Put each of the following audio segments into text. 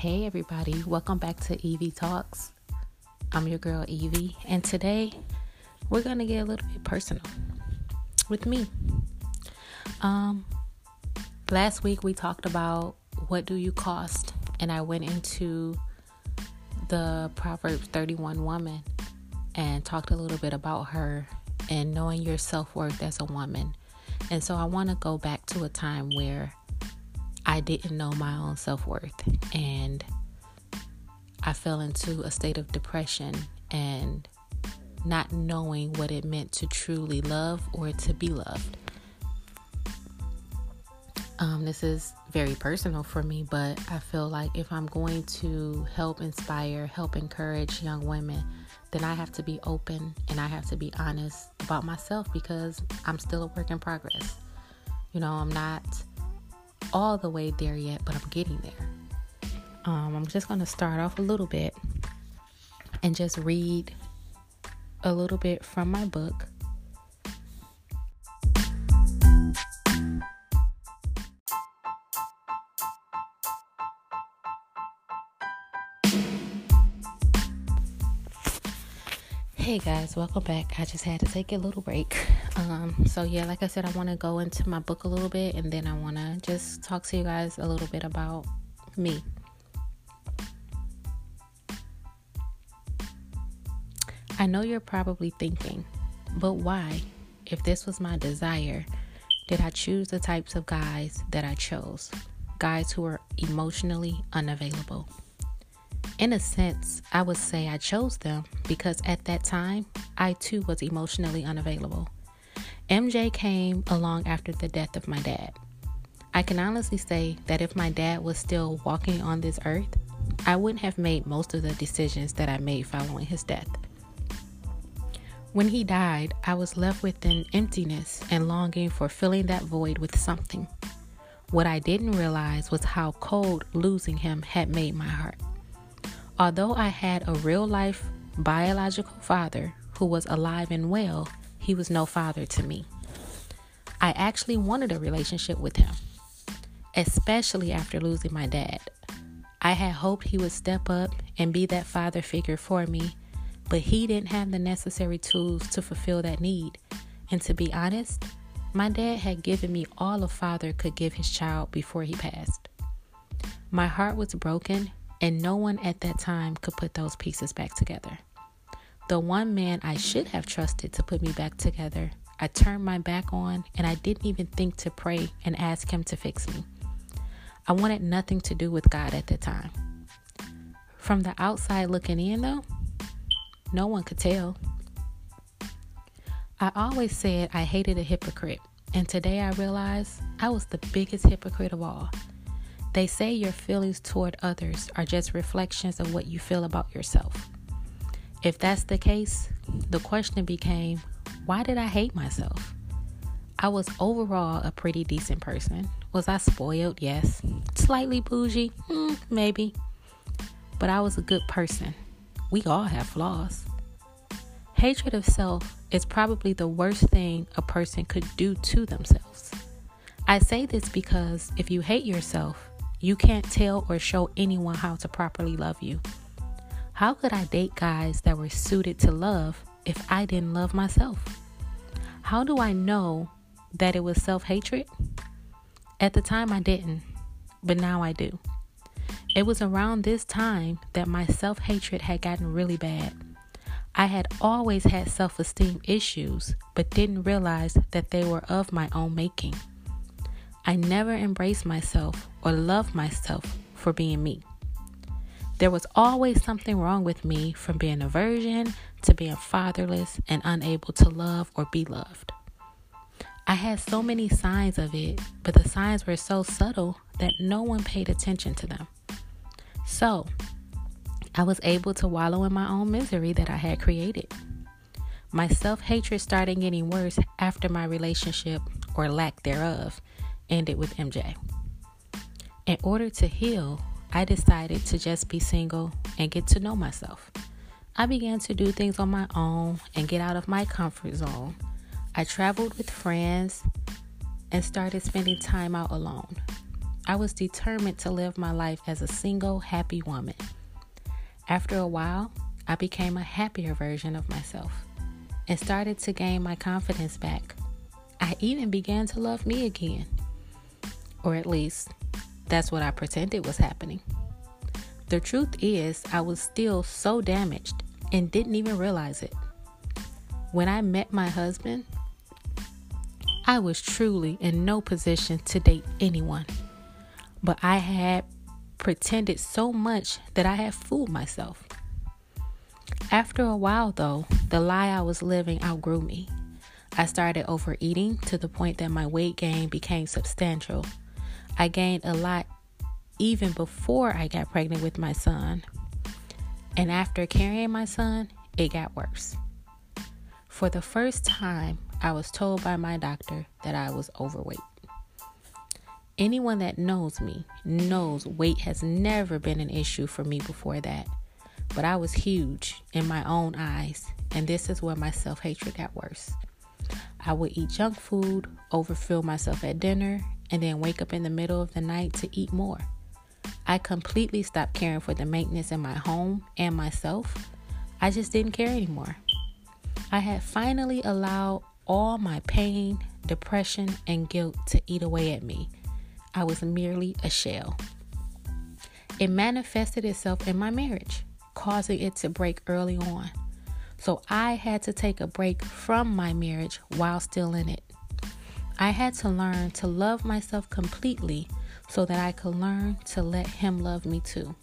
Hey, everybody, welcome back to Evie Talks. I'm your girl Evie, and today we're gonna get a little bit personal with me. Um, last week we talked about what do you cost, and I went into the Proverbs 31 woman and talked a little bit about her and knowing your self worth as a woman. And so I want to go back to a time where I didn't know my own self worth and I fell into a state of depression and not knowing what it meant to truly love or to be loved. Um, this is very personal for me, but I feel like if I'm going to help inspire, help encourage young women, then I have to be open and I have to be honest about myself because I'm still a work in progress. You know, I'm not all the way there yet, but I'm getting there. Um, I'm just going to start off a little bit and just read a little bit from my book. Hey guys, welcome back. I just had to take a little break. Um, so yeah, like I said, I want to go into my book a little bit, and then I want to just talk to you guys a little bit about me. I know you're probably thinking, but why, if this was my desire, did I choose the types of guys that I chose? Guys who are emotionally unavailable. In a sense, I would say I chose them because at that time, I too was emotionally unavailable. MJ came along after the death of my dad. I can honestly say that if my dad was still walking on this earth, I wouldn't have made most of the decisions that I made following his death. When he died, I was left with an emptiness and longing for filling that void with something. What I didn't realize was how cold losing him had made my heart. Although I had a real life biological father who was alive and well, he was no father to me. I actually wanted a relationship with him, especially after losing my dad. I had hoped he would step up and be that father figure for me, but he didn't have the necessary tools to fulfill that need. And to be honest, my dad had given me all a father could give his child before he passed. My heart was broken and no one at that time could put those pieces back together. The one man I should have trusted to put me back together, I turned my back on and I didn't even think to pray and ask him to fix me. I wanted nothing to do with God at the time. From the outside looking in, though, no one could tell. I always said I hated a hypocrite, and today I realize I was the biggest hypocrite of all. They say your feelings toward others are just reflections of what you feel about yourself. If that's the case, the question became why did I hate myself? I was overall a pretty decent person. Was I spoiled? Yes. Slightly bougie? Mm, maybe. But I was a good person. We all have flaws. Hatred of self is probably the worst thing a person could do to themselves. I say this because if you hate yourself, you can't tell or show anyone how to properly love you. How could I date guys that were suited to love if I didn't love myself? How do I know that it was self hatred? At the time, I didn't, but now I do. It was around this time that my self hatred had gotten really bad. I had always had self esteem issues, but didn't realize that they were of my own making. I never embraced myself or loved myself for being me. There was always something wrong with me from being a virgin to being fatherless and unable to love or be loved. I had so many signs of it, but the signs were so subtle that no one paid attention to them. So, I was able to wallow in my own misery that I had created. My self hatred started getting worse after my relationship, or lack thereof, ended with MJ. In order to heal, I decided to just be single and get to know myself. I began to do things on my own and get out of my comfort zone. I traveled with friends and started spending time out alone. I was determined to live my life as a single, happy woman. After a while, I became a happier version of myself and started to gain my confidence back. I even began to love me again. Or at least, that's what I pretended was happening. The truth is, I was still so damaged and didn't even realize it. When I met my husband, I was truly in no position to date anyone. But I had pretended so much that I had fooled myself. After a while, though, the lie I was living outgrew me. I started overeating to the point that my weight gain became substantial. I gained a lot even before I got pregnant with my son. And after carrying my son, it got worse. For the first time, I was told by my doctor that I was overweight. Anyone that knows me knows weight has never been an issue for me before that. But I was huge in my own eyes, and this is where my self hatred got worse. I would eat junk food, overfill myself at dinner, and then wake up in the middle of the night to eat more. I completely stopped caring for the maintenance in my home and myself. I just didn't care anymore. I had finally allowed all my pain, depression, and guilt to eat away at me. I was merely a shell. It manifested itself in my marriage, causing it to break early on. So I had to take a break from my marriage while still in it. I had to learn to love myself completely so that I could learn to let him love me too.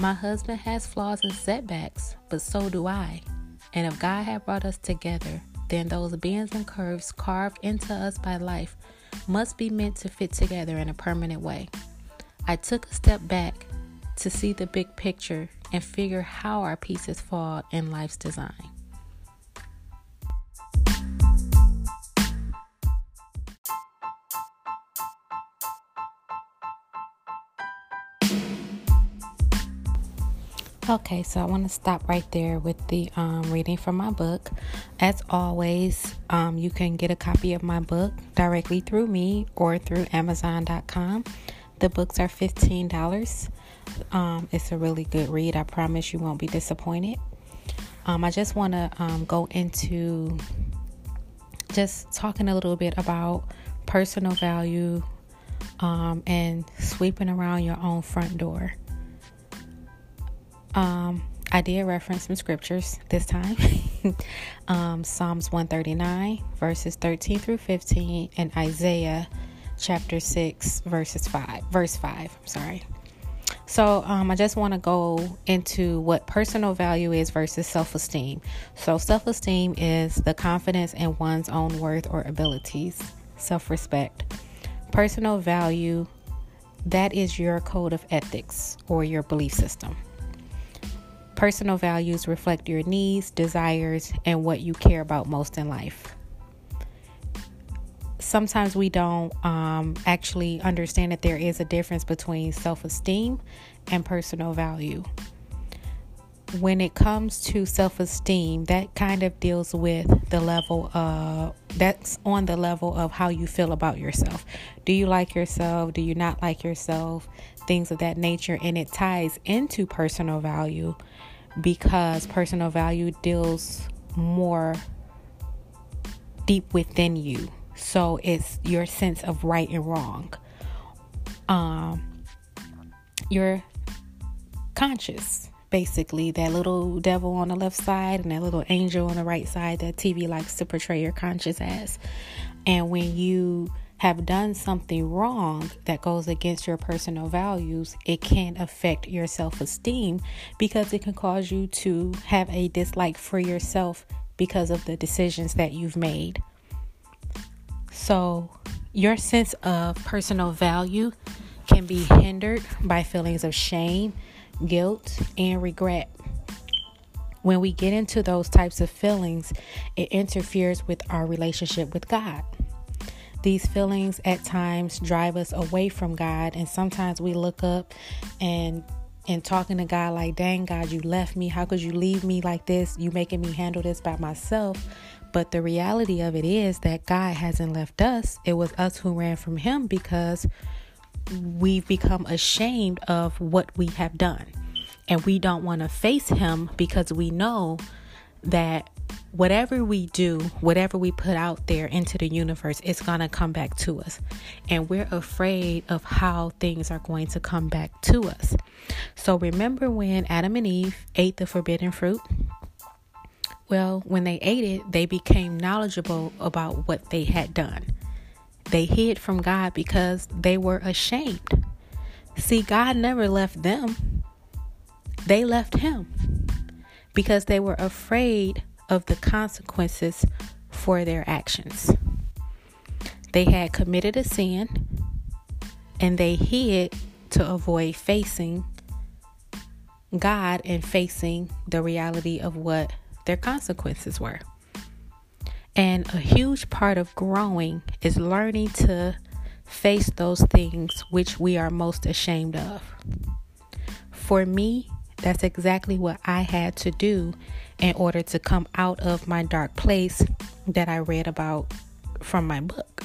My husband has flaws and setbacks, but so do I. And if God had brought us together, then those bends and curves carved into us by life must be meant to fit together in a permanent way. I took a step back to see the big picture and figure how our pieces fall in life's design. Okay, so I want to stop right there with the um, reading from my book. As always, um, you can get a copy of my book directly through me or through Amazon.com. The books are $15. Um, it's a really good read. I promise you won't be disappointed. Um, I just want to um, go into just talking a little bit about personal value um, and sweeping around your own front door. Um, I did reference some scriptures this time um, Psalms 139, verses 13 through 15, and Isaiah chapter 6, verses 5, verse 5. I'm sorry. So, um, I just want to go into what personal value is versus self esteem. So, self esteem is the confidence in one's own worth or abilities, self respect. Personal value, that is your code of ethics or your belief system. Personal values reflect your needs, desires, and what you care about most in life. Sometimes we don't um, actually understand that there is a difference between self esteem and personal value. When it comes to self esteem, that kind of deals with the level of that's on the level of how you feel about yourself. Do you like yourself? Do you not like yourself? Things of that nature. And it ties into personal value because personal value deals more deep within you. So it's your sense of right and wrong. Um, your conscious, basically, that little devil on the left side and that little angel on the right side that TV likes to portray your conscience as. And when you have done something wrong that goes against your personal values, it can affect your self esteem because it can cause you to have a dislike for yourself because of the decisions that you've made. So, your sense of personal value can be hindered by feelings of shame, guilt, and regret. When we get into those types of feelings, it interferes with our relationship with God. These feelings at times drive us away from God, and sometimes we look up and and talking to God like, "Dang God, you left me. How could you leave me like this? You making me handle this by myself." But the reality of it is that God hasn't left us. It was us who ran from him because we've become ashamed of what we have done. And we don't want to face him because we know that whatever we do, whatever we put out there into the universe, it's going to come back to us. And we're afraid of how things are going to come back to us. So remember when Adam and Eve ate the forbidden fruit? Well, when they ate it, they became knowledgeable about what they had done. They hid from God because they were ashamed. See, God never left them, they left Him because they were afraid of the consequences for their actions. They had committed a sin and they hid to avoid facing God and facing the reality of what their consequences were. And a huge part of growing is learning to face those things which we are most ashamed of. For me, that's exactly what I had to do in order to come out of my dark place that I read about from my book.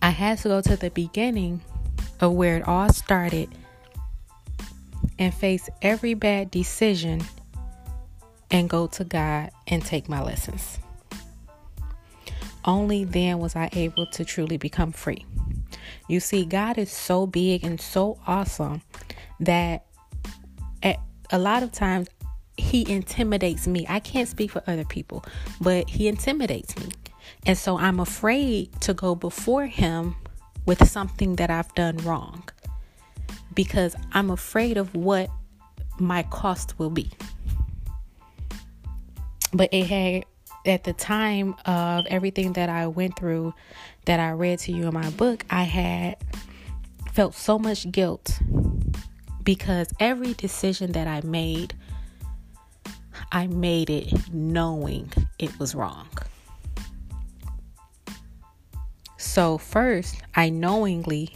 I had to go to the beginning of where it all started and face every bad decision and go to God and take my lessons. Only then was I able to truly become free. You see, God is so big and so awesome that at a lot of times he intimidates me. I can't speak for other people, but he intimidates me. And so I'm afraid to go before him with something that I've done wrong because I'm afraid of what my cost will be. But it had, at the time of everything that I went through, that I read to you in my book, I had felt so much guilt because every decision that I made, I made it knowing it was wrong. So, first, I knowingly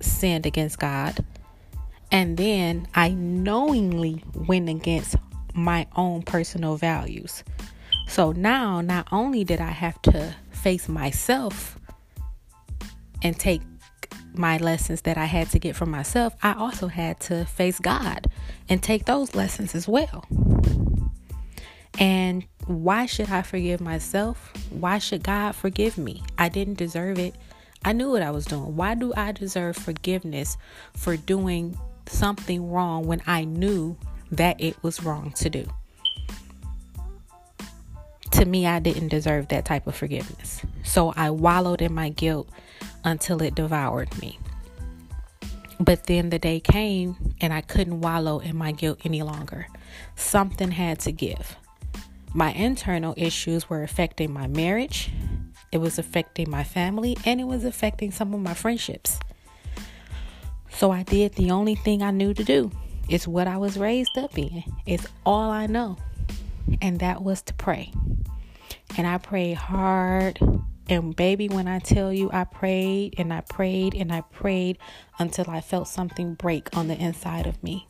sinned against God, and then I knowingly went against my own personal values. So now, not only did I have to face myself and take my lessons that I had to get from myself, I also had to face God and take those lessons as well. And why should I forgive myself? Why should God forgive me? I didn't deserve it. I knew what I was doing. Why do I deserve forgiveness for doing something wrong when I knew that it was wrong to do? To me, I didn't deserve that type of forgiveness. So I wallowed in my guilt until it devoured me. But then the day came and I couldn't wallow in my guilt any longer. Something had to give. My internal issues were affecting my marriage, it was affecting my family, and it was affecting some of my friendships. So I did the only thing I knew to do. It's what I was raised up in, it's all I know. And that was to pray. And I prayed hard and baby, when I tell you I prayed and I prayed and I prayed until I felt something break on the inside of me.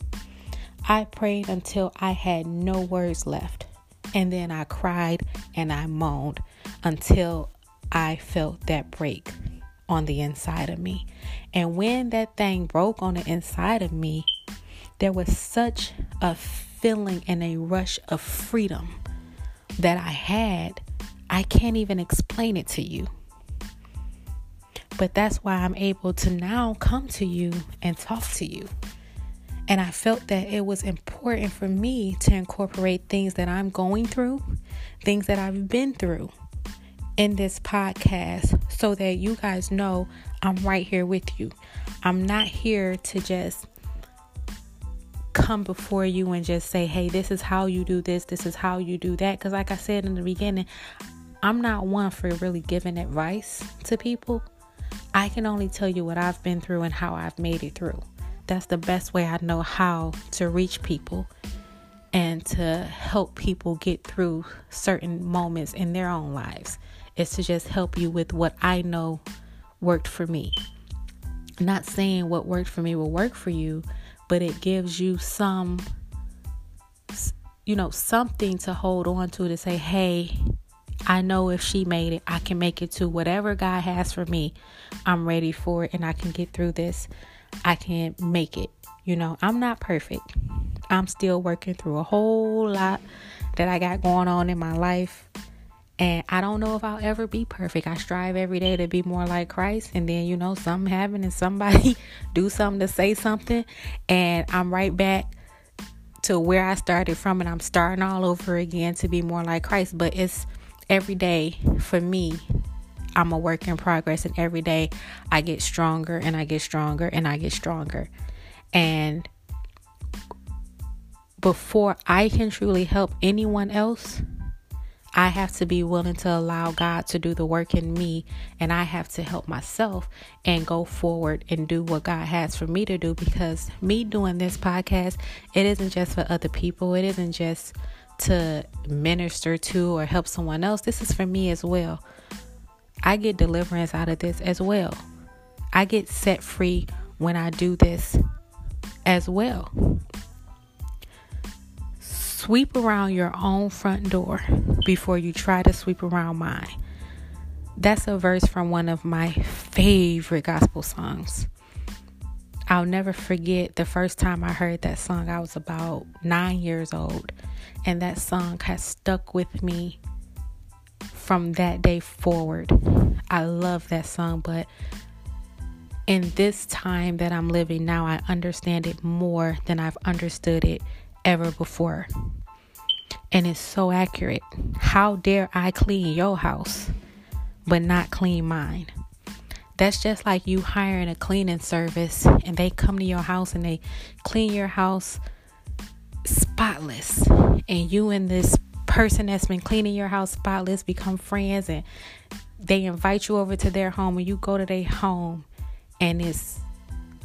I prayed until I had no words left. And then I cried and I moaned until I felt that break on the inside of me. And when that thing broke on the inside of me, there was such a feeling and a rush of freedom that I had I can't even explain it to you. But that's why I'm able to now come to you and talk to you. And I felt that it was important for me to incorporate things that I'm going through, things that I've been through in this podcast so that you guys know I'm right here with you. I'm not here to just come before you and just say, hey, this is how you do this, this is how you do that. Because, like I said in the beginning, I'm not one for really giving advice to people. I can only tell you what I've been through and how I've made it through. That's the best way I know how to reach people and to help people get through certain moments in their own lives. Is to just help you with what I know worked for me. Not saying what worked for me will work for you, but it gives you some you know something to hold on to to say, "Hey, I know if she made it, I can make it too. Whatever God has for me, I'm ready for it and I can get through this. I can make it. You know, I'm not perfect. I'm still working through a whole lot that I got going on in my life. And I don't know if I'll ever be perfect. I strive every day to be more like Christ. And then, you know, something happen and somebody do something to say something. And I'm right back to where I started from. And I'm starting all over again to be more like Christ. But it's every day for me. I'm a work in progress. And every day I get stronger and I get stronger and I get stronger. And before I can truly help anyone else, I have to be willing to allow God to do the work in me, and I have to help myself and go forward and do what God has for me to do. Because me doing this podcast, it isn't just for other people, it isn't just to minister to or help someone else. This is for me as well. I get deliverance out of this as well. I get set free when I do this as well sweep around your own front door before you try to sweep around mine. That's a verse from one of my favorite gospel songs. I'll never forget the first time I heard that song. I was about nine years old, and that song has stuck with me from that day forward. I love that song, but in this time that I'm living now, I understand it more than I've understood it ever before. And it's so accurate. How dare I clean your house, but not clean mine? That's just like you hiring a cleaning service and they come to your house and they clean your house spotless. And you and this person that's been cleaning your house spotless become friends and they invite you over to their home and you go to their home and it's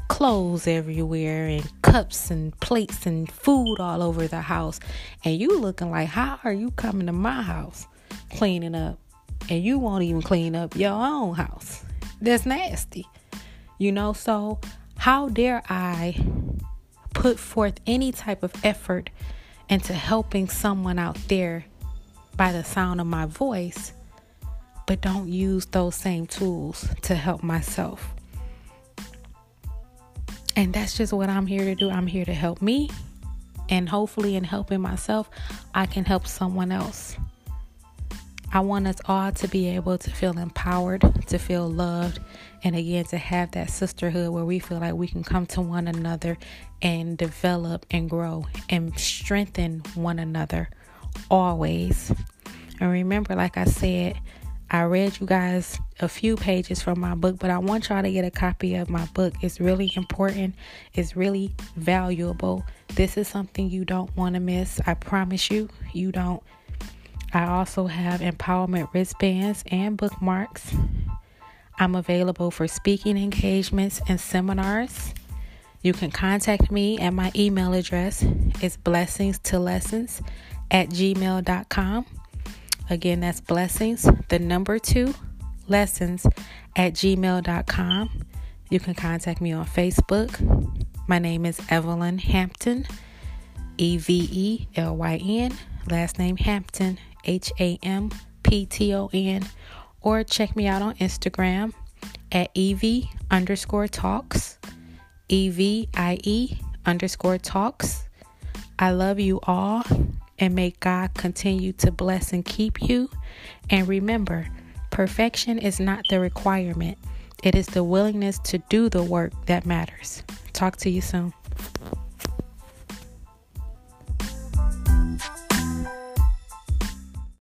clothes everywhere and cups and plates and food all over the house. And you looking like, how are you coming to my house cleaning up? And you won't even clean up your own house. That's nasty. You know, so how dare I put forth any type of effort into helping someone out there by the sound of my voice, but don't use those same tools to help myself? And that's just what I'm here to do. I'm here to help me. And hopefully, in helping myself, I can help someone else. I want us all to be able to feel empowered, to feel loved, and again, to have that sisterhood where we feel like we can come to one another and develop and grow and strengthen one another always. And remember, like I said, I read you guys a few pages from my book, but I want y'all to get a copy of my book. It's really important, it's really valuable. This is something you don't want to miss. I promise you, you don't. I also have empowerment wristbands and bookmarks. I'm available for speaking engagements and seminars. You can contact me at my email address. It's blessings to lessons at gmail.com. Again, that's blessings, the number two, lessons at gmail.com. You can contact me on Facebook. My name is Evelyn Hampton, E V E L Y N, last name Hampton, H A M P T O N, or check me out on Instagram at Evie underscore talks, E V I E underscore talks. I love you all and may God continue to bless and keep you. And remember, perfection is not the requirement, it is the willingness to do the work that matters. Talk to you soon.